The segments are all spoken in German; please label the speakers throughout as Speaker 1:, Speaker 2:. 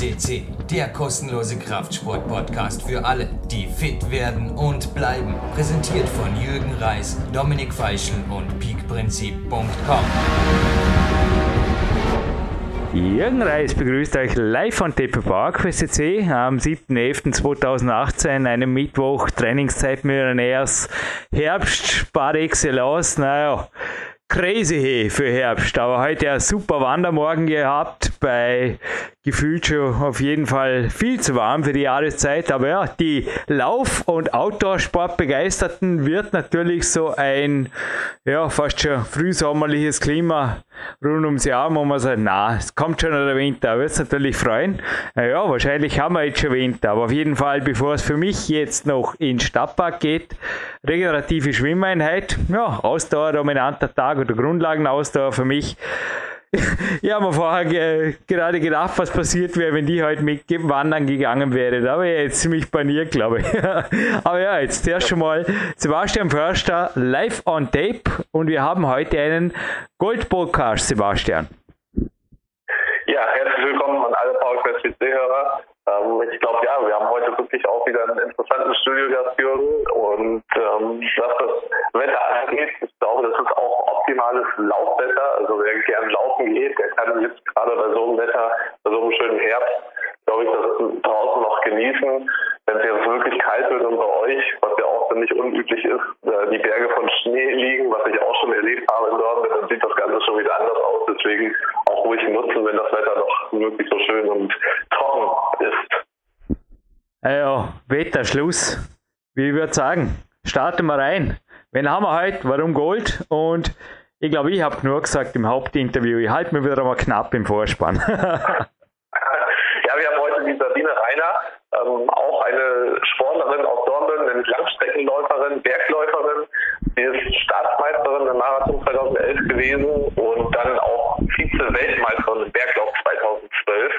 Speaker 1: FCC, der kostenlose Kraftsport-Podcast für alle, die fit werden und bleiben. Präsentiert von Jürgen Reis, Dominik Feischl und peakprinzip.com.
Speaker 2: Jürgen Reis begrüßt euch live von TP Park FCC am 7.11.2018, einem Mittwoch, Trainingszeit Millionärs, Herbst par excellence, naja, crazy für Herbst, aber heute ein super Wandermorgen gehabt, bei gefühlt schon auf jeden Fall viel zu warm für die Jahreszeit, aber ja, die Lauf- und Outdoor-Sport-Begeisterten wird natürlich so ein, ja, fast schon frühsommerliches Klima rund ums Jahr, wo man sagt, na, es kommt schon der Winter, wird es natürlich freuen. Ja, wahrscheinlich haben wir jetzt schon Winter, aber auf jeden Fall, bevor es für mich jetzt noch in Stadtpark geht, regenerative Schwimmeinheit, ja, Ausdauer, dominanter Tag oder Grundlagenausdauer für mich. Ich habe mir vorher ge gerade gedacht, was passiert wäre, wenn die heute mit Wandern gegangen wäre. Da wäre ich jetzt ziemlich paniert, glaube ich. Aber ja, jetzt erst schon mal Sebastian Förster live on tape und wir haben heute einen Gold-Podcast, Sebastian.
Speaker 3: Ja, herzlich willkommen an alle PowerQuest PC-Hörer. Ähm, ich glaube, ja, wir haben heute wirklich auch wieder einen interessanten Studiogast, Jürgen. Und ähm, was das Wetter angeht, ich glaube, das ist auch optimales Laufwetter. Also wer gern laufen geht, der kann jetzt gerade bei so einem Wetter, bei so einem schönen Herbst, glaube ich, das draußen noch genießen. Wenn es jetzt wirklich kalt wird und bei euch, was ja auch nicht unüblich ist, die Berge von Schnee liegen, was ich auch schon erlebt habe in Dortmund, dann sieht das Ganze schon wieder anders aus. Deswegen auch ruhig nutzen, wenn das Wetter noch wirklich so schön und trocken ist.
Speaker 2: Ja, Wetter, Schluss. Wie ich würde sagen, starten wir rein. Wen haben wir heute? Warum Gold? Und ich glaube, ich habe nur gesagt im Hauptinterview, ich halte mir wieder mal knapp im Vorspann. ja,
Speaker 3: wir haben heute die Sabine Reiner, ähm, auch eine Sportlerin aus Dornbirn, eine Langstreckenläuferin, Bergläuferin. Sie ist Staatsmeisterin im Marathon 2011 gewesen und dann auch Vize-Weltmeisterin im Berglauf 2012.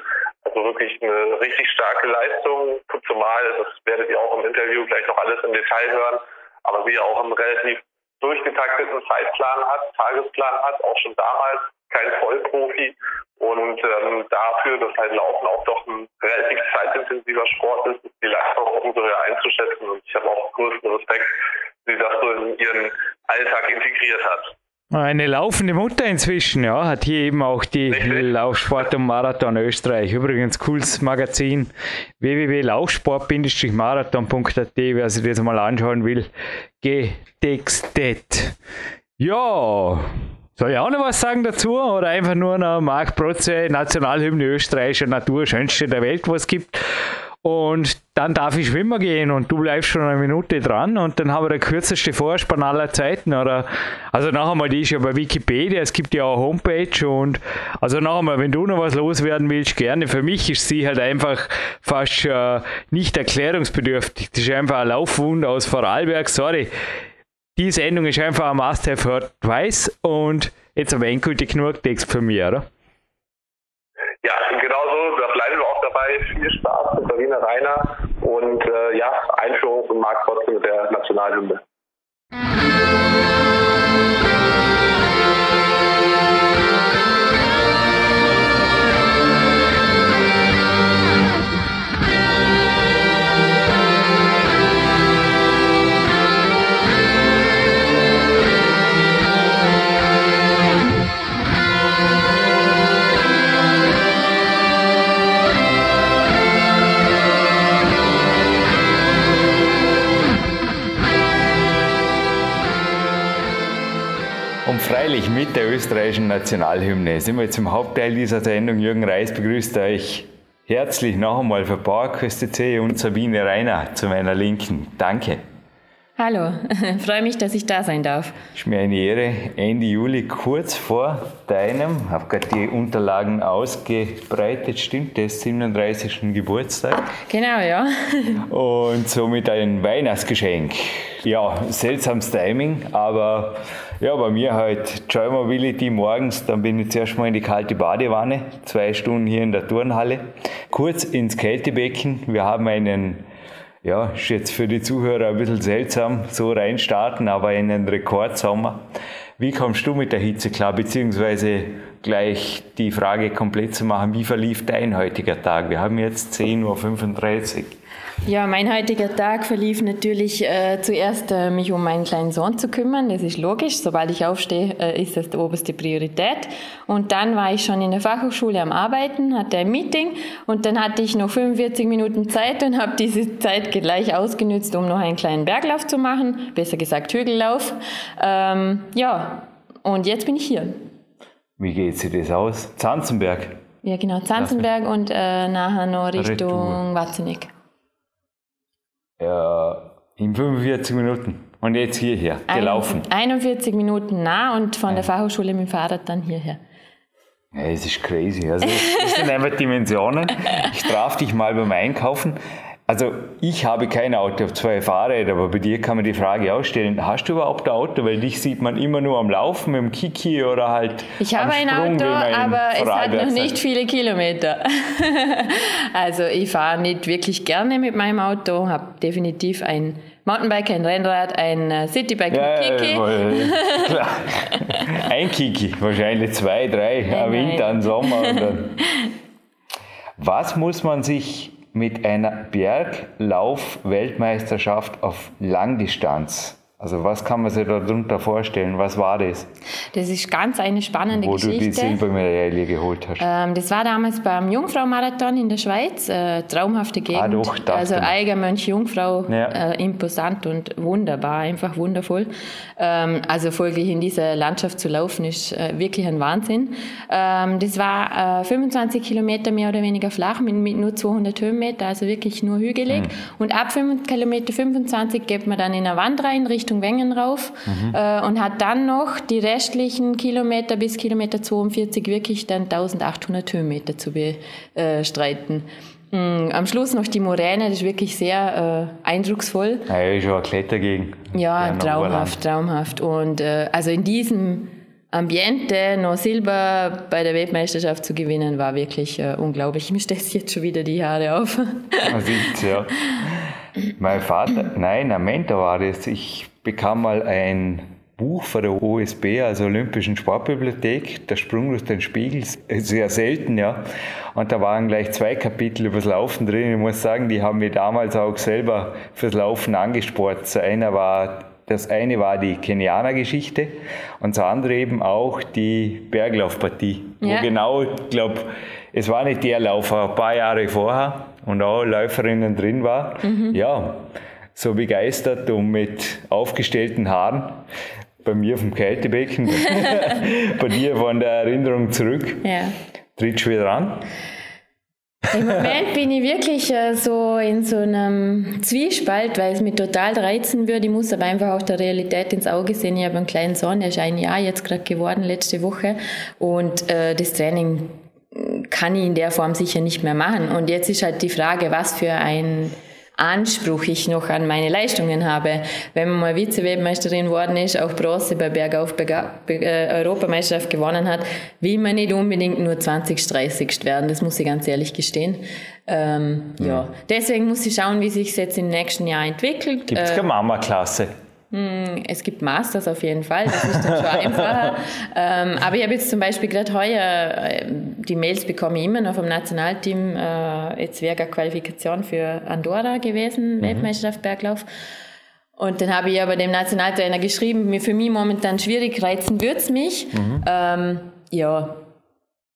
Speaker 3: Also wirklich eine richtig starke Leistung, zumal, das werdet ihr auch im Interview gleich noch alles im Detail hören, aber sie auch einen relativ durchgetakteten Zeitplan hat, Tagesplan hat, auch schon damals kein Vollprofi und ähm, dafür, dass halt Laufen auch doch ein relativ zeitintensiver Sport ist, ist die Leistung auch umso höher einzuschätzen und ich habe auch größten Respekt, wie das so in ihren Alltag integriert hat.
Speaker 2: Eine laufende Mutter inzwischen, ja, hat hier eben auch die Richtig. Laufsport und Marathon Österreich. Übrigens cooles Magazin www.laufsport-marathon.at, wer sich das mal anschauen will, getextet. Ja, soll ich auch noch was sagen dazu? Oder einfach nur noch Marc Protze, Nationalhymne österreichischer Natur, schönste der Welt, was es gibt. Und dann darf ich schwimmen gehen und du bleibst schon eine Minute dran und dann haben wir der kürzeste Vorspann aller Zeiten. Oder also noch einmal, die ist ja bei Wikipedia, es gibt ja auch eine Homepage und also noch einmal, wenn du noch was loswerden willst, gerne. Für mich ist sie halt einfach fast äh, nicht erklärungsbedürftig. Das ist einfach ein Laufwunder aus Vorarlberg. Sorry. Die Sendung ist einfach ein Must-Have Weiß und jetzt aber endgültig genug Text für mich, oder?
Speaker 3: Ja, genau so, da bleiben wir auch dabei. Viel Spaß mit Sabine Rainer und äh, ja, Einführung von Marc Potze mit der Nationalhymne.
Speaker 2: Freilich mit der österreichischen Nationalhymne sind wir zum Hauptteil dieser Sendung. Jürgen Reis begrüßt euch herzlich noch einmal für PowerQuest C und Sabine Reiner zu meiner Linken. Danke.
Speaker 4: Hallo, freue mich, dass ich da sein darf.
Speaker 2: Ist mir eine Ehre. Ende Juli, kurz vor deinem, habe gerade die Unterlagen ausgebreitet, stimmt das? 37. Geburtstag.
Speaker 4: Genau, ja.
Speaker 2: Und somit ein Weihnachtsgeschenk. Ja, seltsames Timing, aber ja, bei mir halt Joy Mobility morgens, dann bin ich zuerst mal in die kalte Badewanne, zwei Stunden hier in der Turnhalle, kurz ins Kältebecken. Wir haben einen, ja, ist jetzt für die Zuhörer ein bisschen seltsam, so reinstarten, aber einen Rekordsommer. Wie kommst du mit der Hitze klar, beziehungsweise gleich die Frage komplett zu machen, wie verlief dein heutiger Tag? Wir haben jetzt 10.35 Uhr.
Speaker 4: Ja, mein heutiger Tag verlief natürlich äh, zuerst, äh, mich um meinen kleinen Sohn zu kümmern. Das ist logisch. Sobald ich aufstehe, äh, ist das die oberste Priorität. Und dann war ich schon in der Fachhochschule am Arbeiten, hatte ein Meeting und dann hatte ich noch 45 Minuten Zeit und habe diese Zeit gleich ausgenützt, um noch einen kleinen Berglauf zu machen, besser gesagt Hügellauf. Ähm, ja, und jetzt bin ich hier.
Speaker 2: Wie geht sich das aus? Zanzenberg?
Speaker 4: Ja, genau, Zanzenberg und äh, nachher noch Richtung Watzenig.
Speaker 2: Ja, in 45 Minuten. Und jetzt hierher, gelaufen.
Speaker 4: 41 Minuten nah und von der Fachhochschule mit dem Fahrrad dann hierher.
Speaker 2: Ja, es ist crazy. Also, das sind einfach Dimensionen. Ich traf dich mal beim Einkaufen. Also ich habe kein Auto, ich habe zwei Fahrräder, aber bei dir kann man die Frage auch stellen, hast du überhaupt ein Auto? Weil dich sieht man immer nur am Laufen mit dem Kiki oder halt
Speaker 4: Ich habe ein
Speaker 2: Sprung,
Speaker 4: Auto, aber es hat noch nicht viele Kilometer. also ich fahre nicht wirklich gerne mit meinem Auto, habe definitiv ein Mountainbike, ein Rennrad, ein äh, Citybike
Speaker 2: Ja,
Speaker 4: mit Kiki.
Speaker 2: ja, klar. Ein Kiki, wahrscheinlich zwei, drei, am
Speaker 4: nein.
Speaker 2: Winter, am Sommer. Was muss man sich mit einer Berglauf-Weltmeisterschaft auf Langdistanz, also was kann man sich darunter vorstellen? Was war das,
Speaker 4: Das ist ganz eine spannende
Speaker 2: wo du die
Speaker 4: Geschichte.
Speaker 2: Silbermedaille geholt hast?
Speaker 4: Ähm, das war damals beim Jungfrau-Marathon in der Schweiz. Äh, traumhafte Gegend.
Speaker 2: Ah, doch,
Speaker 4: also
Speaker 2: ich.
Speaker 4: Eiger, Mönch, Jungfrau,
Speaker 2: Ja.
Speaker 4: äh, imposant und wunderbar, einfach wundervoll. Ähm, also folglich in dieser Landschaft zu laufen ist äh, wirklich ein Wahnsinn. Ähm, das war äh, 25 Kilometer mehr oder weniger flach mit, mit nur 200 Höhenmeter, also wirklich nur hügelig.
Speaker 2: Hm.
Speaker 4: Und ab 5 Kilometer 25 geht man dann in eine Wand rein Richtung Wengen rauf
Speaker 2: Mhm.
Speaker 4: äh, und hat dann noch die restlichen Kilometer bis Kilometer 42 wirklich dann 1800 Höhenmeter zu bestreiten. Mm, Am Schluss noch die Moräne, das ist wirklich sehr äh, eindrucksvoll.
Speaker 2: Ja, ist schon eine Klettergegend.
Speaker 4: Ja,
Speaker 2: im
Speaker 4: traumhaft, traumhaft. Und äh, also in diesem Ambiente noch Silber bei der Weltmeisterschaft zu gewinnen, war wirklich äh, unglaublich. Mir stellt jetzt schon wieder die Haare auf.
Speaker 2: Man sieht's, ja. Mein Vater, nein, ein Mentor war das. Ich bekam mal ein Buch von der OSB, also Olympischen Sportbibliothek, Der Sprung durch den Spiegel, sehr selten, ja. Und da waren gleich zwei Kapitel übers Laufen drin. Ich muss sagen, die haben mich damals auch selber fürs Laufen angespornt. So einer war das eine war die Kenianer-Geschichte und das andere eben auch die Berglaufpartie,
Speaker 4: Ja.
Speaker 2: wo genau, ich glaube, es war nicht der Lauf, ein paar Jahre vorher und auch Läuferinnen drin war. Ja, so begeistert und mit aufgestellten Haaren. Bei mir vom Kältebecken, bei dir von der Erinnerung zurück.
Speaker 4: ja.
Speaker 2: Trittst du wieder an?
Speaker 4: Im Moment bin ich wirklich äh, so in so einem Zwiespalt, weil es mich total reizen würde. Ich muss aber einfach auch der Realität ins Auge sehen. Ich habe einen kleinen Sohn, der ist ein Jahr jetzt gerade geworden, letzte Woche. Und äh, das Training kann ich in der Form sicher nicht mehr machen. Und jetzt ist halt die Frage, was für ein Anspruch ich noch an meine Leistungen habe. Wenn man mal Vize-Weltmeisterin worden ist, auch Bronze bei Bergauf Berga äh, Europameisterschaft gewonnen hat, will man nicht unbedingt nur 20, 30 werden. Das muss ich ganz ehrlich gestehen. Ähm, ja. Deswegen muss ich schauen, wie sich es jetzt im nächsten Jahr entwickelt.
Speaker 2: Gibt es keine Mama-Klasse?
Speaker 4: Es gibt Masters auf jeden Fall, das ist dann schon einfacher. Ähm, aber ich habe jetzt zum Beispiel gerade heuer, äh, die Mails bekomme ich immer noch vom Nationalteam, äh, jetzt wäre eine Qualifikation für Andorra gewesen, Weltmeisterschaft Berglauf. Und dann habe ich aber dem Nationaltrainer geschrieben, mir für mich momentan schwierig reizen würde es mich. Ähm, ja,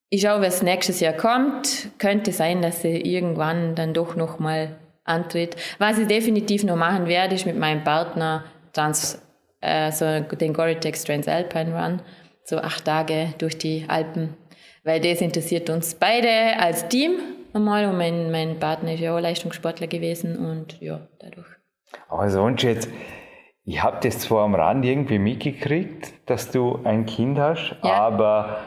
Speaker 4: ich schaue, was nächstes Jahr kommt. Könnte sein, dass sie irgendwann dann doch nochmal antritt. Was ich definitiv noch machen werde, ist mit meinem Partner Trans, äh, so den Gore-Tex Transalpine Run, so acht Tage durch die Alpen, weil das interessiert uns beide als Team einmal und mein, mein Partner ist ja auch Leistungssportler gewesen und ja, dadurch.
Speaker 2: Aber sonst jetzt, ich habe das zwar am Rand irgendwie mitgekriegt, dass du ein Kind hast,
Speaker 4: Ja.
Speaker 2: aber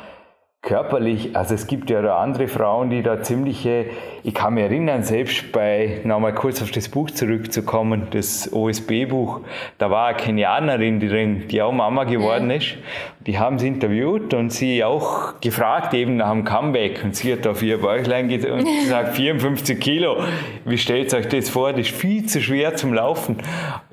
Speaker 2: körperlich, also es gibt ja da andere Frauen, die da ziemliche, ich kann mich erinnern, selbst bei, nochmal kurz auf das Buch zurückzukommen, das OSB-Buch, da war eine Kenianerin drin, die auch Mama geworden ist. Die haben sie interviewt und sie auch gefragt, eben nach dem Comeback. Und sie hat auf ihr Bäuchlein gesagt, 54 Kilo, wie stellt euch das vor? Das ist viel zu schwer zum Laufen.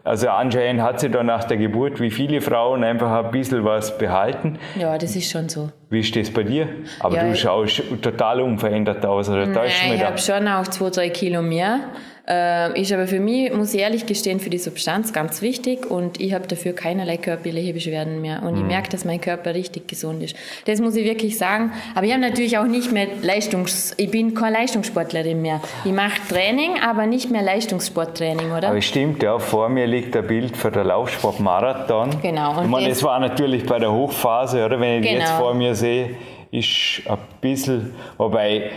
Speaker 2: Also anscheinend hat sie dann nach der Geburt, wie viele Frauen, einfach ein bisschen was behalten.
Speaker 4: Ja, das ist schon so.
Speaker 2: Wie ist das bei dir? Aber
Speaker 4: Ja,
Speaker 2: du schaust total unverändert aus, oder
Speaker 4: Nein,
Speaker 2: mich
Speaker 4: ich habe schon auch zwei, drei Kilo mehr. Äh, ist aber für mich, muss ich ehrlich gestehen, für die Substanz ganz wichtig und ich habe dafür keinerlei körperliche Beschwerden mehr. Und ich
Speaker 2: Mhm.
Speaker 4: merke, dass mein Körper richtig gesund ist. Das muss ich wirklich sagen. Aber ich habe natürlich auch nicht mehr Leistungs... Ich bin keine Leistungssportlerin mehr. Ich mache Training, aber nicht mehr Leistungssporttraining, oder?
Speaker 2: Aber stimmt, ja, vor mir liegt ein Bild für den Laufsport-Marathon.
Speaker 4: Genau,
Speaker 2: Ich
Speaker 4: und
Speaker 2: meine,
Speaker 4: das-
Speaker 2: war natürlich bei der Hochphase, oder? Wenn ich die jetzt
Speaker 4: Genau.
Speaker 2: vor mir sehe, ist ein bisschen, wobei,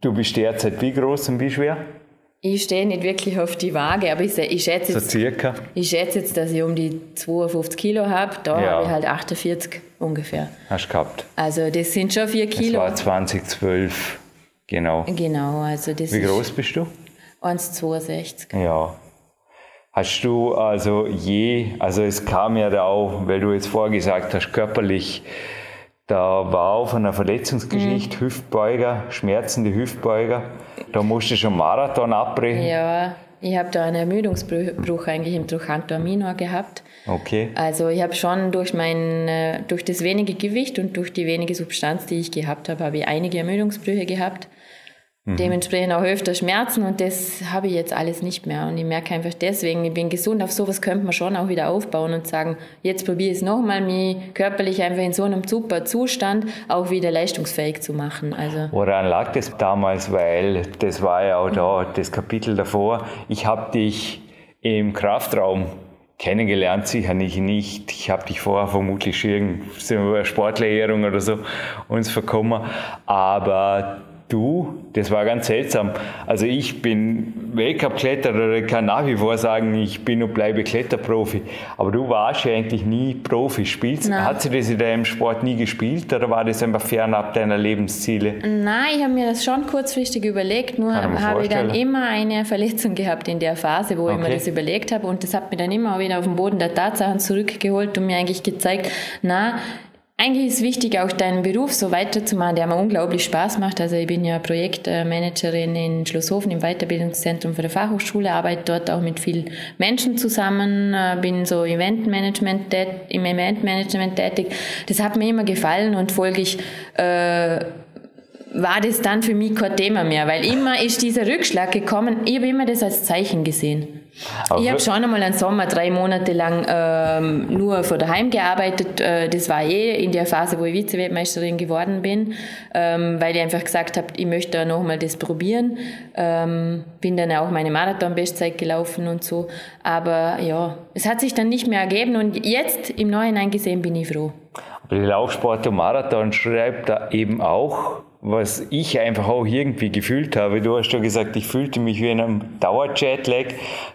Speaker 2: du bist derzeit wie groß und wie schwer?
Speaker 4: Ich stehe nicht wirklich auf die Waage, aber ich, ich schätze
Speaker 2: So
Speaker 4: jetzt,
Speaker 2: circa.
Speaker 4: ich schätze jetzt, dass ich um die 52 Kilo habe. Da
Speaker 2: Ja.
Speaker 4: habe ich halt 48 ungefähr.
Speaker 2: Hast du gehabt.
Speaker 4: Also das sind schon 4
Speaker 2: Das
Speaker 4: Kilo.
Speaker 2: war 2012, genau.
Speaker 4: Genau, also das
Speaker 2: Wie groß bist du?
Speaker 4: 1,62.
Speaker 2: Ja. Hast du also je, also es kam ja da auch, weil du jetzt vorgesagt hast, körperlich, da war auch von einer Verletzungsgeschichte,
Speaker 4: Mhm.
Speaker 2: Hüftbeuger, schmerzende Hüftbeuger, da musste schon Marathon abbrechen.
Speaker 4: Ja, ich habe da einen Ermüdungsbruch eigentlich im Trochanter Minor gehabt.
Speaker 2: Okay.
Speaker 4: Also ich habe schon durch mein, äh, durch das wenige Gewicht und durch die wenige Substanz, die ich gehabt habe, habe ich einige Ermüdungsbrüche gehabt. Dementsprechend auch öfter Schmerzen und das habe ich jetzt alles nicht mehr. Und ich merke einfach deswegen, ich bin gesund, auf sowas könnte man schon auch wieder aufbauen und sagen, jetzt probiere ich es nochmal, mich körperlich einfach in so einem super Zustand auch wieder leistungsfähig zu machen. Also
Speaker 2: Woran lag das damals? Weil das war ja auch da das Kapitel davor. Ich habe dich im Kraftraum kennengelernt, sicher nicht. nicht. Ich habe dich vorher vermutlich schon irgendeine Sportlehrung oder so uns verkommen. Aber du, das war ganz seltsam. Also ich bin Weltcup-Kletterer, kann nach wie vor sagen, ich bin und bleibe Kletterprofi. Aber du warst ja eigentlich nie Profi. Spielst,
Speaker 4: Nein.
Speaker 2: hat sie das in deinem Sport nie gespielt oder war das einfach fernab deiner Lebensziele?
Speaker 4: Nein, ich habe mir das schon kurzfristig überlegt, nur habe ich dann immer eine Verletzung gehabt in der Phase, wo ich mir
Speaker 2: Okay.
Speaker 4: das überlegt habe und das hat mir dann immer wieder auf den Boden der Tatsachen zurückgeholt und mir eigentlich gezeigt, na, eigentlich ist wichtig, auch deinen Beruf so weiterzumachen, der mir unglaublich Spaß macht. Also ich bin ja Projektmanagerin in Schlosshofen im Weiterbildungszentrum für die Fachhochschule, arbeite dort auch mit vielen Menschen zusammen, äh, bin so Eventmanagement im Eventmanagement tätig. Das hat mir immer gefallen und folglich äh, war das dann für mich kein Thema mehr, weil immer ist dieser Rückschlag gekommen. Ich habe immer das als Zeichen gesehen.
Speaker 2: Aber
Speaker 4: ich habe schon einmal einen Sommer drei Monate lang ähm, nur von daheim gearbeitet. Äh, das war eh in der Phase, wo ich Vize-Weltmeisterin geworden bin, ähm, weil ich einfach gesagt habe, ich möchte nochmal das probieren. Ähm, bin dann auch meine Marathon-Bestzeit gelaufen und so. Aber ja, es hat sich dann nicht mehr ergeben und jetzt im Nachhinein gesehen bin ich froh.
Speaker 2: Aber die Laufsport und Marathon schreibt da eben auch, was ich einfach auch irgendwie gefühlt habe. Du hast ja gesagt, ich fühlte mich wie in einem Dauerjetlag,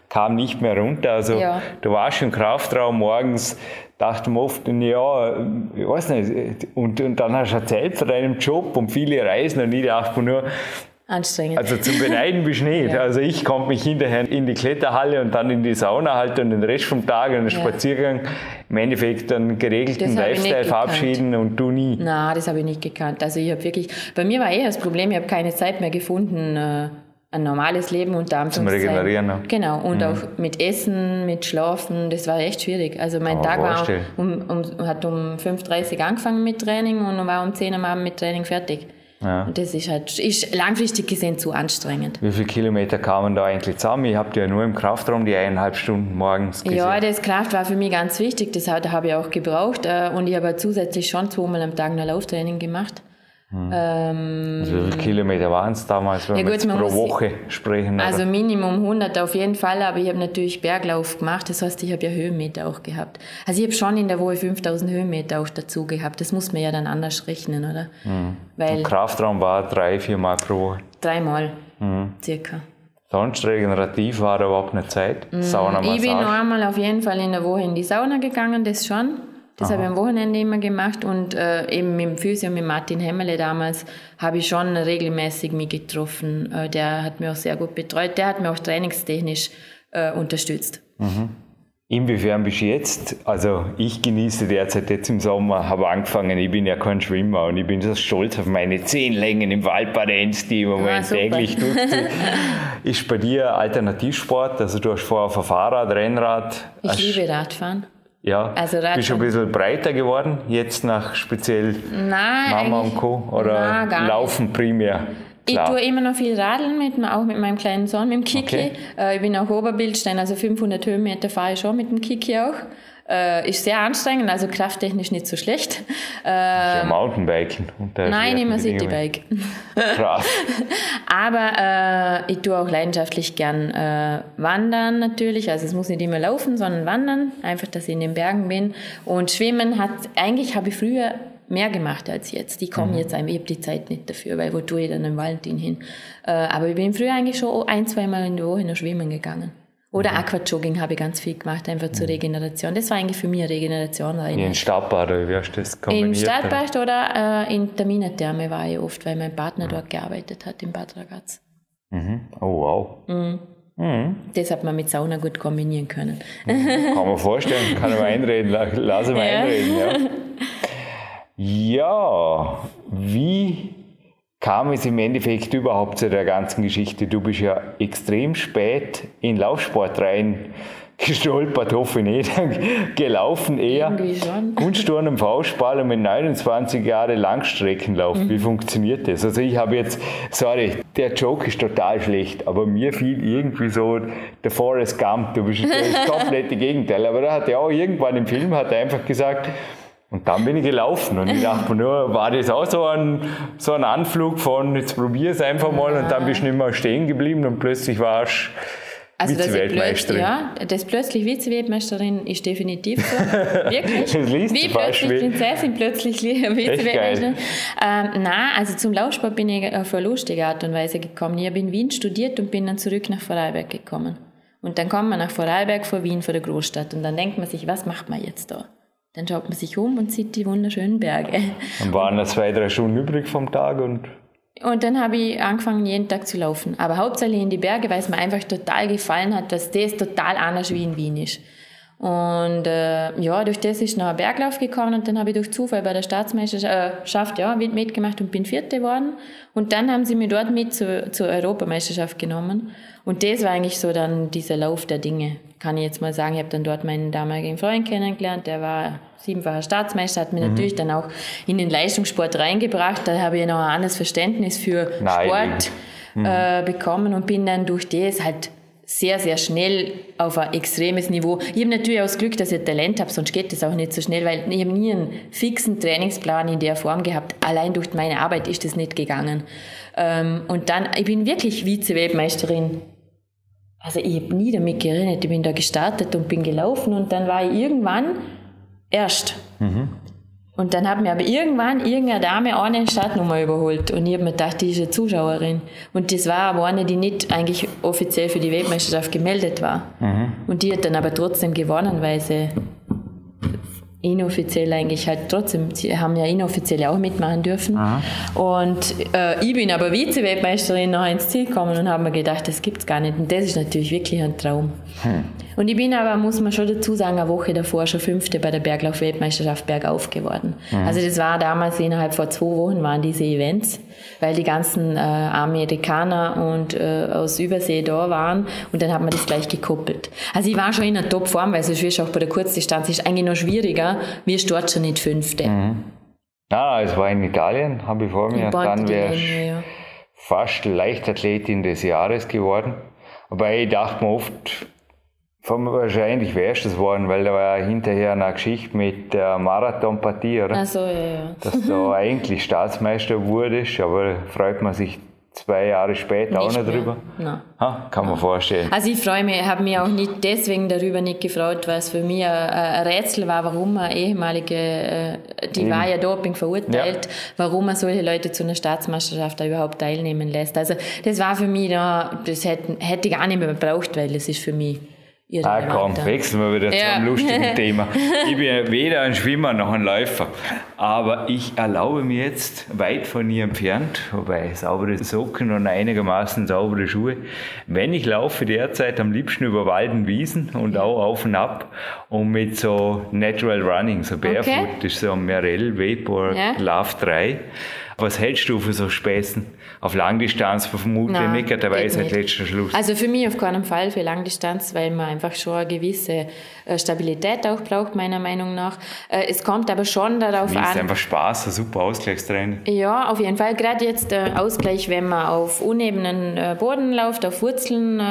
Speaker 2: kam nicht mehr runter. Also
Speaker 4: Ja.
Speaker 2: du warst im Kraftraum morgens, dachte mir oft, ja, ich weiß nicht, und, und dann hast du erzählt von deinem Job und viele Reisen und ich dachte mir nur,
Speaker 4: Anstrengend.
Speaker 2: also zum Beneiden bist du nicht.
Speaker 4: Ja.
Speaker 2: Also ich konnte mich hinterher in die Kletterhalle und dann in die Sauna halten und den Rest vom Tag und den
Speaker 4: Ja.
Speaker 2: Spaziergang im Endeffekt einen geregelten Lifestyle verabschieden und du nie.
Speaker 4: Na, das habe ich nicht gekannt. Also ich habe wirklich, bei mir war eher das Problem, ich habe keine Zeit mehr gefunden, äh, ein normales Leben unter Anführungszeichen.
Speaker 2: Regenerieren, ja.
Speaker 4: Genau, und auch mit Essen, mit Schlafen, das war echt schwierig. Also mein
Speaker 2: man
Speaker 4: Tag war um, um, hat um 5.30 Uhr angefangen mit Training und war um 10 Uhr am Abend mit Training fertig.
Speaker 2: Ja.
Speaker 4: Und das ist halt ist langfristig gesehen zu anstrengend.
Speaker 2: Wie viele Kilometer kamen da eigentlich zusammen? Ich habe ja nur im Kraftraum die eineinhalb Stunden morgens gesehen.
Speaker 4: Ja, das Kraft war für mich ganz wichtig, das habe ich auch gebraucht äh, und ich habe zusätzlich schon zweimal am Tag ein Lauftraining gemacht. Ähm,
Speaker 2: also wie viele Kilometer waren es damals, wenn
Speaker 4: Ja
Speaker 2: wir
Speaker 4: gut,
Speaker 2: jetzt pro Woche sprechen?
Speaker 4: Also
Speaker 2: oder?
Speaker 4: Minimum 100 auf jeden Fall, aber ich habe natürlich Berglauf gemacht, das heißt, ich habe ja Höhenmeter auch gehabt. Also ich habe schon in der Woche 5000 Höhenmeter auch dazu gehabt. Das muss man ja dann anders rechnen, oder? Weil
Speaker 2: Kraftraum war drei, vier Mal pro Woche.
Speaker 4: dreimal
Speaker 2: Mhm.
Speaker 4: circa.
Speaker 2: Sonst regenerativ war da überhaupt eine Zeit. Sauna,
Speaker 4: Mhm. Ich bin noch
Speaker 2: Massage.
Speaker 4: einmal auf jeden Fall in der Woche in die Sauna gegangen, das schon. Das habe ich am Wochenende immer gemacht und äh, eben mit dem Physio, mit Martin Hemmele damals, habe ich schon regelmäßig mich getroffen. Äh, der hat mich auch sehr gut betreut. Der hat mich auch trainingstechnisch äh, unterstützt.
Speaker 2: Inwiefern bist du jetzt? Also ich genieße derzeit jetzt im Sommer, habe angefangen, ich bin ja kein Schwimmer und ich bin so stolz auf meine zehn Längen im Waldbadenz, die ich im
Speaker 4: Ah,
Speaker 2: Moment
Speaker 4: super.
Speaker 2: täglich durchziehe. Ist bei dir Alternativsport? Also du hast vorher auf ein Fahrrad, Rennrad.
Speaker 4: Ich liebe Radfahren.
Speaker 2: Ja,
Speaker 4: Also Radfahren-
Speaker 2: bist du ein bisschen breiter geworden, jetzt nach speziell
Speaker 4: Nein,
Speaker 2: Mama und Co. Oder
Speaker 4: Nein, gar nicht.
Speaker 2: Laufen primär?
Speaker 4: Ich
Speaker 2: Klar.
Speaker 4: tue immer noch viel Radeln, mit, auch mit meinem kleinen Sohn, mit dem Kiki.
Speaker 2: Okay.
Speaker 4: Äh, ich bin auch Oberbildstein, also 500 Höhenmeter fahre ich schon mit dem Kiki auch. Äh, ist sehr anstrengend, also krafttechnisch nicht so schlecht. Äh,
Speaker 2: ja, Mountainbiken.
Speaker 4: nein, immer. Citybike.
Speaker 2: Krass.
Speaker 4: Aber äh, ich tue auch leidenschaftlich gern äh, wandern natürlich. Also es muss nicht immer laufen, sondern wandern. Einfach, dass ich in den Bergen bin. Und Schwimmen hat, eigentlich habe ich früher mehr gemacht als jetzt. Ich komme jetzt einfach, ich habe die Zeit nicht dafür, weil wo tue ich dann am Valentin hin? Äh, aber ich bin früher eigentlich schon ein, zweimal in der Woche noch schwimmen gegangen. Oder Aquajogging habe ich ganz viel gemacht, einfach zur Regeneration. Das war eigentlich für mich eine Regeneration.
Speaker 2: Ja, in Stadtbad, oder wie hast du das kombiniert?
Speaker 4: Stadtbad oder äh, in der Minentherme war ich oft, weil mein Partner dort gearbeitet hat, in Bad Ragaz.
Speaker 2: Oh wow.
Speaker 4: Das hat man mit Sauna gut kombinieren können.
Speaker 2: Kann man vorstellen, kann ich mal einreden, la- lass mal
Speaker 4: Ja.
Speaker 2: einreden. Ja. ja, wie kam es im Endeffekt überhaupt zu der ganzen Geschichte? Du bist ja extrem spät in Laufsport rein gestolpert, hoffe ich nicht, gelaufen eher. Kunstturnen im Faustball und mit 29 Jahren Langstreckenlauf.
Speaker 4: Mhm.
Speaker 2: Wie funktioniert das? Also ich habe jetzt, sorry, der Joke ist total schlecht, aber mir fiel irgendwie so der Forrest Gump, du bist das komplette Gegenteil. Aber da hat er auch irgendwann im Film hat er einfach gesagt, und dann bin ich gelaufen und ich dachte mir nur, war das auch so ein, so ein Anflug von, jetzt probier es einfach mal und dann bist du nicht mehr stehen geblieben und plötzlich warst
Speaker 4: Also,
Speaker 2: Vize-Weltmeisterin.
Speaker 4: ja, das plötzlich Vize-Weltmeisterin ist definitiv so. Wirklich. Wie plötzlich Prinzessin, plötzlich Vize-Weltmeisterin. Ähm, nein, also zum Laufsport bin ich auf eine lustige Art und Weise gekommen. Ich habe in Wien studiert und bin dann zurück nach Vorarlberg gekommen. Und dann kommt man nach Vorarlberg vor Wien, vor der Großstadt. Und dann denkt man sich, was macht man jetzt da? Dann schaut man sich um und sieht die wunderschönen Berge.
Speaker 2: Dann waren noch zwei, drei Stunden übrig vom Tag und
Speaker 4: Und dann habe ich angefangen, jeden Tag zu laufen. Aber hauptsächlich in die Berge, weil es mir einfach total gefallen hat, dass das total anders wie in Wien ist. Und äh, ja, durch das ist noch ein Berglauf gekommen und dann habe ich durch Zufall bei der Staatsmeisterschaft ja, mit- mitgemacht und bin Vierte geworden. Und dann haben sie mich dort mit zur, zur Europameisterschaft genommen. Und das war eigentlich so dann dieser Lauf der Dinge, kann ich jetzt mal sagen. Ich habe dann dort meinen damaligen Freund kennengelernt, der war siebenfacher Staatsmeister, hat mich natürlich dann auch in den Leistungssport reingebracht. Da habe ich noch ein anderes Verständnis für
Speaker 2: Naheliegend.
Speaker 4: Sport äh, bekommen und bin dann durch das halt sehr, sehr schnell auf ein extremes Niveau. Ich habe natürlich auch das Glück, dass ich Talent habe, sonst geht das auch nicht so schnell, weil ich habe nie einen fixen Trainingsplan in der Form gehabt. Allein durch meine Arbeit ist das nicht gegangen. Ähm, und dann, ich bin wirklich Vize-Weltmeisterin. Also ich habe nie damit gerechnet. Ich bin da gestartet und bin gelaufen und dann war ich irgendwann erst. Und dann hat mir aber irgendwann irgendeine Dame eine Startnummer überholt. Und ich habe mir gedacht, die ist eine Zuschauerin. Und das war aber eine, die nicht eigentlich offiziell für die Weltmeisterschaft gemeldet war. Und die hat dann aber trotzdem gewonnen, weil sie inoffiziell eigentlich halt trotzdem, sie haben ja inoffiziell auch mitmachen dürfen. Und äh, ich bin aber Vize-Weltmeisterin noch ins Ziel gekommen und habe mir gedacht, das gibt's gar nicht. Und das ist natürlich wirklich ein Traum. Und ich bin aber, muss man schon dazu sagen, eine Woche davor schon Fünfte bei der Berglauf-Weltmeisterschaft bergauf geworden. Also das war damals innerhalb von zwei Wochen waren diese Events, weil die ganzen äh, Amerikaner und äh, aus Übersee da waren und dann hat man das gleich gekoppelt. Also ich war schon in der Topform, weil wirst du auch bei der Kurzdistanz ist eigentlich noch schwieriger, wirst dort schon nicht Fünfte.
Speaker 2: Ah, es war in Italien, habe ich vor mir. Dann
Speaker 4: Legno, ja.
Speaker 2: fast Leichtathletin des Jahres geworden. Aber ich dachte mir oft, wahrscheinlich wärst du es geworden, weil da war ja hinterher eine Geschichte mit der Marathonpartie, oder?
Speaker 4: Also ja, ja.
Speaker 2: Dass du eigentlich Staatsmeister wurdest, aber freut man sich zwei Jahre später auch
Speaker 4: Nicht
Speaker 2: nicht
Speaker 4: mehr.
Speaker 2: drüber.
Speaker 4: Nein.
Speaker 2: Ha, kann man vorstellen.
Speaker 4: Also ich freue mich, habe mich auch nicht deswegen darüber nicht gefreut, weil es für mich ein, Rätsel war, warum eine ehemalige, äh, die
Speaker 2: Eben.
Speaker 4: war ja Doping verurteilt, warum man solche Leute zu einer Staatsmeisterschaft da überhaupt teilnehmen lässt. Also das war für mich da, das hätte, hätte ich gar nicht mehr gebraucht, weil das ist für mich
Speaker 2: Ah, komm, wechseln wir wieder ja. zu einem lustigen Thema. Ich bin weder ein Schwimmer noch ein Läufer. Aber ich erlaube mir jetzt, weit von ihr entfernt, wobei saubere Socken und einigermaßen saubere Schuhe, wenn ich laufe derzeit am liebsten über Wald und Wiesen und auch auf und ab und mit so Natural Running, so Barefoot, okay. das ist so ein Merrell Vapor ja. Love 3. Was hältst du für so Späßen? Auf Langdistanz vermutlich Nein, nicht, dabei ist halt letzter Schluss.
Speaker 4: Also für mich auf keinen Fall für Langdistanz, weil man einfach schon eine gewisse Stabilität auch braucht, meiner Meinung nach. Äh, es kommt aber schon darauf
Speaker 2: an. ist einfach Spaß, ein super Ausgleichstraining.
Speaker 4: Ja, auf jeden Fall. Gerade jetzt der Ausgleich, wenn man auf unebenen äh, Boden läuft, auf Wurzeln,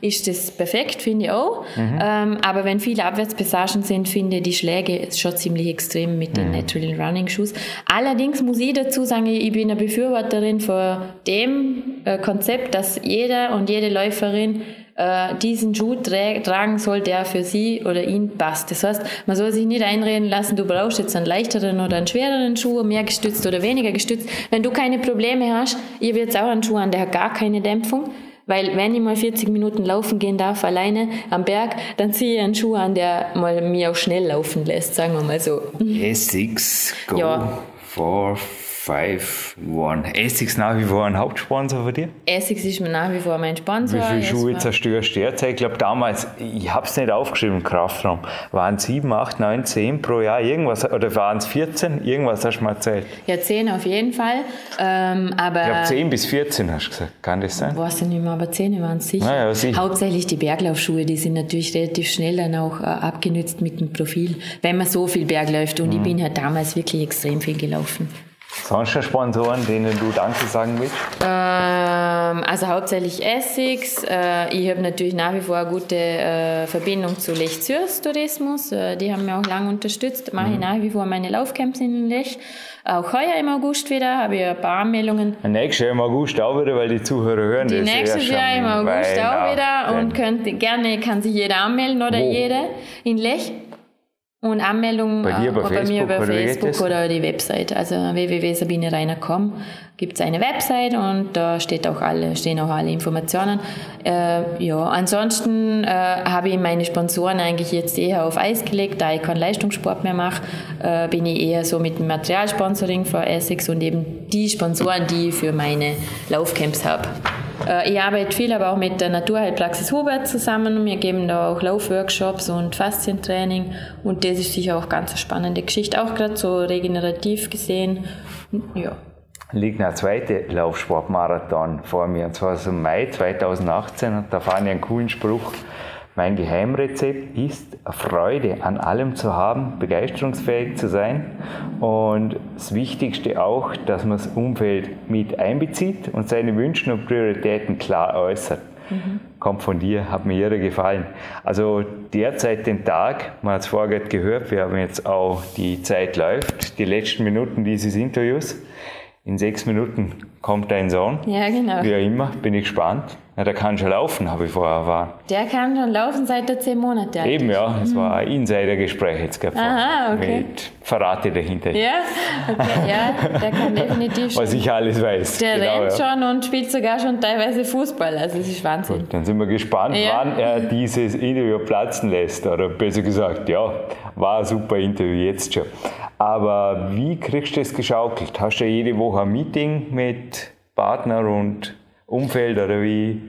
Speaker 4: ist das perfekt, finde ich auch. Mhm. Ähm, aber wenn viele Abwärtspassagen sind, finde ich die Schläge schon ziemlich extrem mit den mhm. Natural Running Shoes. Allerdings muss ich dazu sagen, ich bin eine Befürworterin von dem äh, Konzept, dass jeder und jede Läuferin äh, diesen Schuh tra tragen soll, der für sie oder ihn passt. Das heißt, man soll sich nicht einreden lassen, du brauchst jetzt einen leichteren oder einen schwereren Schuh, mehr gestützt oder weniger gestützt. Wenn du keine Probleme hast, ich habe jetzt auch einen Schuh an, der hat gar keine Dämpfung. Weil wenn ich mal 40 Minuten laufen gehen darf, alleine am Berg, dann ziehe ich einen Schuh an, der mal mir auch schnell laufen lässt, sagen wir mal so.
Speaker 2: Essex Go ja. for 5 One. Essex nach wie vor ein Hauptsponsor für dir?
Speaker 4: Essex ist nach wie vor mein Sponsor.
Speaker 2: Wie viele Schuhe zerstörst du derzeit? Ich glaube damals, ich habe es nicht aufgeschrieben im Kraftraum, waren es 7, 8, 9, 10 pro Jahr, irgendwas, oder waren es 14? Irgendwas hast du mal erzählt.
Speaker 4: Ja, 10 auf jeden Fall. Ähm, aber
Speaker 2: ich glaube 10 bis 14 hast du gesagt, kann das sein?
Speaker 4: Weiß ich nicht mehr, aber 10 waren es sicher.
Speaker 2: Naja, sicher.
Speaker 4: Hauptsächlich die Berglaufschuhe, die sind natürlich relativ schnell dann auch äh, abgenützt mit dem Profil, wenn man so viel Berg läuft. Und mhm. ich bin halt damals wirklich extrem viel gelaufen.
Speaker 2: Sonst Sponsoren, denen du Danke sagen willst?
Speaker 4: Ähm, also hauptsächlich Essex. Äh, ich habe natürlich nach wie vor eine gute äh, Verbindung zu Lech Zürs Tourismus. Äh, die haben mich auch lange unterstützt. Mache mhm. ich nach wie vor meine Laufcamps in Lech. Auch heuer im August wieder habe ich ein paar Anmeldungen.
Speaker 2: Nächstes Jahr im August auch wieder, weil die Zuhörer hören
Speaker 4: die
Speaker 2: das
Speaker 4: nächstes Jahr im August auch wieder und könnt, gerne kann sich jeder anmelden oder Wo? jede in Lech. Und Anmeldung
Speaker 2: bei, dir, bei,
Speaker 4: bei
Speaker 2: Facebook,
Speaker 4: mir über oder Facebook oder die Website. Also www.sabinereiner.com gibt es eine Website und da steht auch alle, stehen auch alle Informationen. Äh, ja, ansonsten äh, habe ich meine Sponsoren eigentlich jetzt eher auf Eis gelegt, da ich keinen Leistungssport mehr mache, äh, bin ich eher so mit dem Materialsponsoring für Essex und eben die Sponsoren, die ich für meine Laufcamps habe. Äh, ich arbeite viel aber auch mit der Naturheilpraxis Hubert zusammen. Wir geben da auch Laufworkshops und Faszientraining und das ist sicher auch ganz eine spannende Geschichte, auch gerade so regenerativ gesehen. Ja.
Speaker 2: Liegt noch ein zweiter Laufsportmarathon vor mir, und zwar im Mai 2018 und da fand ich einen coolen Spruch. Mein Geheimrezept ist, Freude an allem zu haben, begeisterungsfähig zu sein und das Wichtigste auch, dass man das Umfeld mit einbezieht und seine Wünsche und Prioritäten klar äußert. Mhm. Kommt von dir, hat mir jeder gefallen. Also derzeit den Tag, man hat es vorher gehört, wir haben jetzt auch die Zeit läuft, die letzten Minuten dieses Interviews. In sechs Minuten kommt dein Sohn.
Speaker 4: Ja, genau.
Speaker 2: Wie auch immer, bin ich gespannt. Ja, der kann schon laufen, habe ich vorher erfahren.
Speaker 4: Der kann schon laufen seit er zehn Monate alt
Speaker 2: Eben, ja. Es mhm. war ein Insider-Gespräch jetzt gehabt.
Speaker 4: Aha, okay.
Speaker 2: Mit Verrate dahinter.
Speaker 4: Ja, okay, ja. Der kann definitiv
Speaker 2: schon. Was ich alles weiß.
Speaker 4: Der genau, rennt ja. schon und spielt sogar schon teilweise Fußball. Also, das ist Wahnsinn. Gut,
Speaker 2: dann sind wir gespannt, ja. wann er dieses Interview platzen lässt. Oder besser gesagt, ja, war ein super Interview jetzt schon. Aber wie kriegst du das geschaukelt? Hast du jede Woche ein Meeting mit Partner und Umfeld oder wie?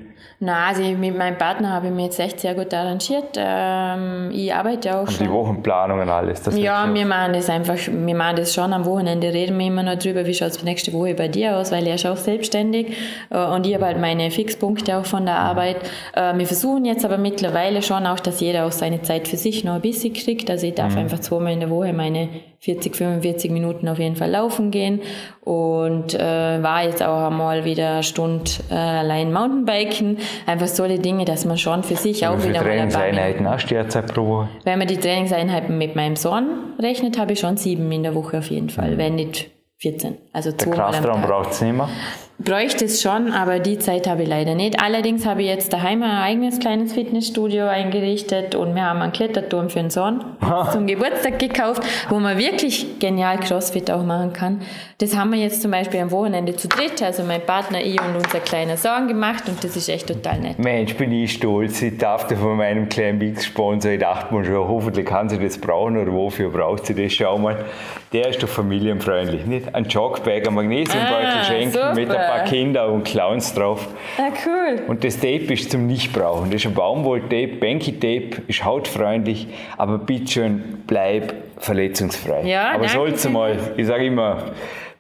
Speaker 4: Na, also mit meinem Partner habe ich mich jetzt echt sehr gut arrangiert. Ähm, ich arbeite ja auch und
Speaker 2: schon. die Wochenplanung und alles?
Speaker 4: Das ja, wir machen das einfach, wir machen das schon am Wochenende, reden wir immer noch drüber, wie schaut es nächste Woche bei dir aus, weil er ist auch selbstständig äh, und ich habe halt meine Fixpunkte auch von der Arbeit. Äh, wir versuchen jetzt aber mittlerweile schon auch, dass jeder auch seine Zeit für sich noch ein bisschen kriegt. Also ich darf mhm. einfach zweimal in der Woche meine 40, 45 Minuten auf jeden Fall laufen gehen und äh, war jetzt auch einmal wieder eine Stunde äh, allein Mountainbiken. Einfach solche Dinge, dass man schon für sich auch wieder
Speaker 2: Trainingseinheiten hast du derzeit pro Woche?
Speaker 4: Wenn man die Trainingseinheiten mit meinem Sohn rechnet, habe ich schon sieben in der Woche auf jeden Fall, mhm. wenn nicht 14. Also
Speaker 2: Der Kraftraum braucht es nicht mehr?
Speaker 4: Bräuchte es schon, aber die Zeit habe ich leider nicht. Allerdings habe ich jetzt daheim ein eigenes kleines Fitnessstudio eingerichtet und wir haben einen Kletterturm für den Sohn zum Geburtstag gekauft, wo man wirklich genial Crossfit auch machen kann. Das haben wir jetzt zum Beispiel am Wochenende zu dritt, also mein Partner, ich und unser kleiner Sohn gemacht und das ist echt total nett.
Speaker 2: Mensch, bin ich stolz. Ich darf da von meinem kleinen Mix-Sponsor, ich dachte mir schon, hoffentlich kann sie das brauchen oder wofür braucht sie das? Schau mal, der ist doch familienfreundlich. Nicht ein Jogbag, ein Magnesiumbeutel
Speaker 4: Ah,
Speaker 2: schenken
Speaker 4: super.
Speaker 2: mit ein paar Kinder und Clowns drauf.
Speaker 4: Ah, cool.
Speaker 2: Und das Tape ist zum Nichtbrauchen. Das ist ein Baumwolltape, Banky-Tape, ist hautfreundlich, aber bitte schön, bleib verletzungsfrei.
Speaker 4: Ja,
Speaker 2: aber soll's
Speaker 4: sehr.
Speaker 2: mal, ich sage immer,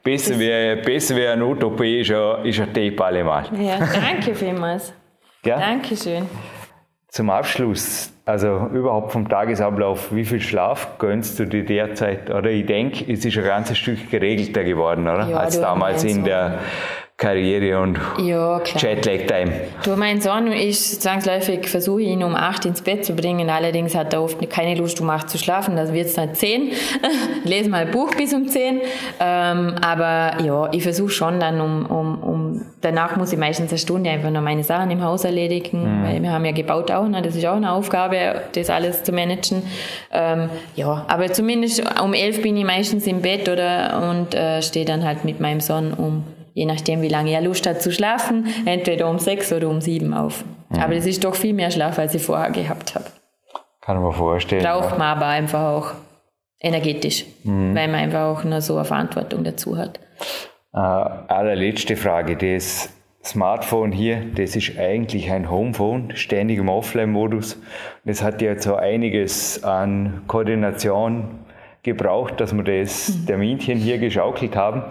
Speaker 2: besser wäre besser wär eine OP ist ein, ist ein Tape allemal.
Speaker 4: Ja, danke vielmals.
Speaker 2: Ja?
Speaker 4: Dankeschön.
Speaker 2: Zum Abschluss, also überhaupt vom Tagesablauf, wie viel Schlaf gönnst du dir derzeit? Oder ich denke, es ist ein ganzes Stück geregelter geworden, oder?
Speaker 4: Ja,
Speaker 2: Als
Speaker 4: du,
Speaker 2: damals in der Karriere und
Speaker 4: Ja.
Speaker 2: Jetlag-Time.
Speaker 4: Du, mein Sohn ist zwangsläufig, versuche ihn um 8 ins Bett zu bringen. Allerdings hat er oft keine Lust, um 8 zu schlafen. Das wird es dann 10. Lese mal ein Buch bis um 10. Ähm, aber ja, ich versuche schon dann um, um, um, danach muss ich meistens eine Stunde einfach noch meine Sachen im Haus erledigen, weil wir haben ja gebaut auch, ne? das ist auch eine Aufgabe, das alles zu managen. Ähm, ja, aber zumindest um 11 bin ich meistens im Bett oder und äh, stehe dann halt mit meinem Sohn um je nachdem, wie lange er Lust hat zu schlafen, entweder um sechs oder um sieben auf. Aber das ist doch viel mehr Schlaf, als ich vorher gehabt habe.
Speaker 2: Kann man vorstellen.
Speaker 4: Braucht
Speaker 2: ja.
Speaker 4: man aber einfach auch energetisch, weil man einfach auch nur so eine Verantwortung dazu hat.
Speaker 2: Äh, allerletzte Frage. Das Smartphone hier, das ist eigentlich ein Homephone, ständig im Offline-Modus. Das hat ja so einiges an Koordination gebraucht, dass wir das Terminchen hier geschaukelt haben.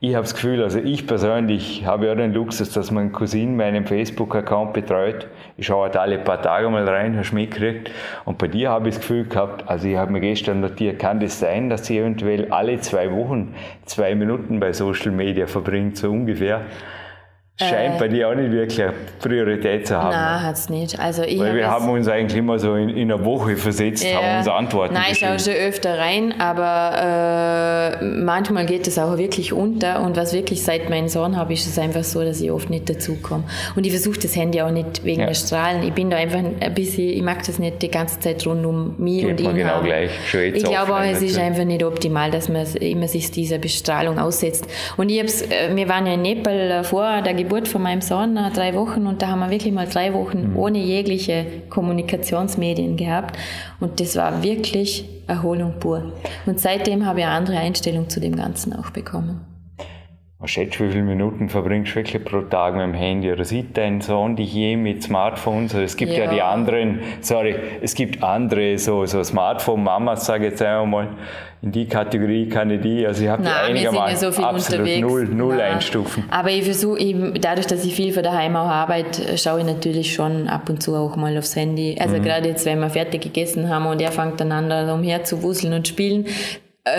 Speaker 2: Ich habe das Gefühl, also ich persönlich habe ja den Luxus, dass mein Cousin meinen Facebook-Account betreut. Ich schaue halt alle paar Tage mal rein, hast mitgekriegt. Und bei dir habe ich das Gefühl gehabt, also ich habe mir gestern notiert, kann das sein, dass sie eventuell alle zwei Wochen zwei Minuten bei Social Media verbringt, so ungefähr? Scheint bei dir auch nicht wirklich eine Priorität zu haben.
Speaker 4: Nein, hat es nicht. Also ich
Speaker 2: Weil
Speaker 4: hab
Speaker 2: wir haben uns eigentlich immer so in, in einer Woche versetzt, haben uns Antworten
Speaker 4: Nein, ich schaue
Speaker 2: geschrieben.
Speaker 4: schon öfter rein, aber äh, manchmal geht es auch wirklich unter. Und was wirklich seit meinem Sohn habe, ist es einfach so, dass ich oft nicht dazukomme. Und ich versuche das Handy auch nicht wegen
Speaker 2: Ja.
Speaker 4: der Strahlen. Ich bin da einfach ein bisschen, ich mag das nicht die ganze Zeit rund um mich
Speaker 2: Geht
Speaker 4: und ihn
Speaker 2: genau
Speaker 4: haben.
Speaker 2: gleich. Schon jetzt
Speaker 4: Ich glaube auch, es ist einfach nicht optimal, dass man immer sich dieser Bestrahlung aussetzt. Und ich hab's, äh, wir waren ja in Nepal äh, vor der Geburt von meinem Sohn, äh, drei Wochen, und da haben wir wirklich mal drei Wochen
Speaker 2: Mhm.
Speaker 4: ohne jegliche Kommunikationsmedien gehabt. Und das war wirklich Erholung pur. Und seitdem habe ich eine andere Einstellung zu dem Ganzen auch bekommen.
Speaker 2: Was schätzt wie viele Minuten verbringst du wirklich pro Tag mit dem Handy? Oder sieht dein Sohn dich je mit Smartphones? Also es gibt ja.
Speaker 4: Ja.
Speaker 2: die anderen, sorry, es gibt andere so, so Smartphone-Mamas, sage ich jetzt einmal mal, in die Kategorie kann ich die, also ich habe die
Speaker 4: sind ja
Speaker 2: einigermaßen
Speaker 4: so
Speaker 2: absolut
Speaker 4: unterwegs.
Speaker 2: null, null
Speaker 4: Nein.
Speaker 2: einstufen.
Speaker 4: Aber ich versuche eben, dadurch, dass ich viel von daheim auch arbeite, schaue ich natürlich schon ab und zu auch mal aufs Handy. Also
Speaker 2: Mhm.
Speaker 4: gerade jetzt, wenn wir fertig gegessen haben und er fängt dann an, da umher zu wuseln und spielen,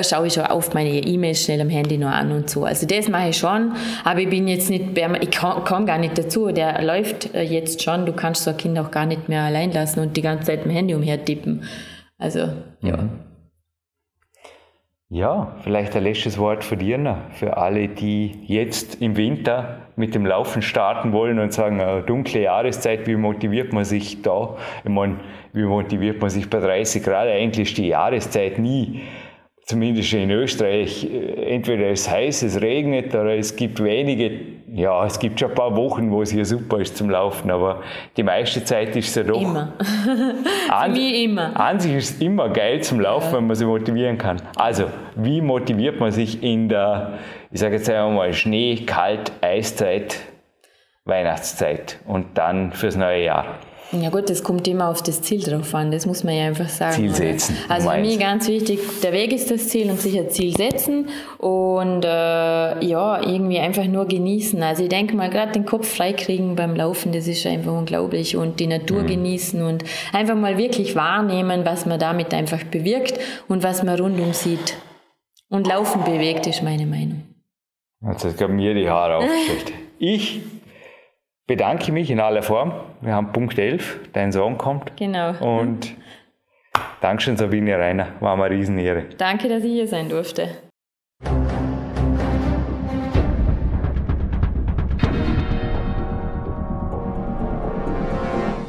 Speaker 4: schaue ich schon oft meine E-Mails schnell am Handy noch an und so. Also das mache ich schon, aber ich bin jetzt nicht, ich komme komm gar nicht dazu. Der läuft äh, jetzt schon, du kannst so ein Kind auch gar nicht mehr allein lassen und die ganze Zeit mit dem Handy umher tippen. Also, ja.
Speaker 2: Mhm. Ja, vielleicht ein letztes Wort von dir noch, für alle, die jetzt im Winter mit dem Laufen starten wollen und sagen, eine dunkle Jahreszeit, wie motiviert man sich da? Ich meine, wie motiviert man sich bei 30 Grad? Eigentlich ist die Jahreszeit nie, zumindest in Österreich, äh, entweder es heiß, es regnet oder es gibt wenige, ja, es gibt schon ein paar Wochen, wo es hier super ist zum Laufen, aber die meiste Zeit ist es ja doch
Speaker 4: Immer.
Speaker 2: an,
Speaker 4: mich immer.
Speaker 2: An sich ist es immer geil zum Laufen, wenn man sich motivieren kann. Also, wie motiviert man sich in der, ich sage jetzt einmal, Schnee, Kalt, Eiszeit, Weihnachtszeit und dann fürs neue Jahr?
Speaker 4: Ja gut, das kommt immer auf das Ziel drauf an, das muss man ja einfach sagen.
Speaker 2: Ziel setzen,
Speaker 4: Also für mich ganz wichtig, der Weg ist das Ziel und sicher Ziel setzen und äh, ja, irgendwie einfach nur genießen. Also ich denke mal, gerade den Kopf freikriegen beim Laufen, das ist einfach unglaublich und die Natur
Speaker 2: Mhm.
Speaker 4: genießen und einfach mal wirklich wahrnehmen, was man damit einfach bewirkt und was man rundum sieht. Und Laufen bewegt, ist meine Meinung.
Speaker 2: Jetzt hat gerade mir die Haare aufgestellt. Ich bedanke mich in aller Form. Wir haben Punkt 11, dein Song kommt.
Speaker 4: Genau.
Speaker 2: Und Dankeschön, Sabine Reiner. War mir eine Riesenehre.
Speaker 4: Danke, dass ich hier sein durfte.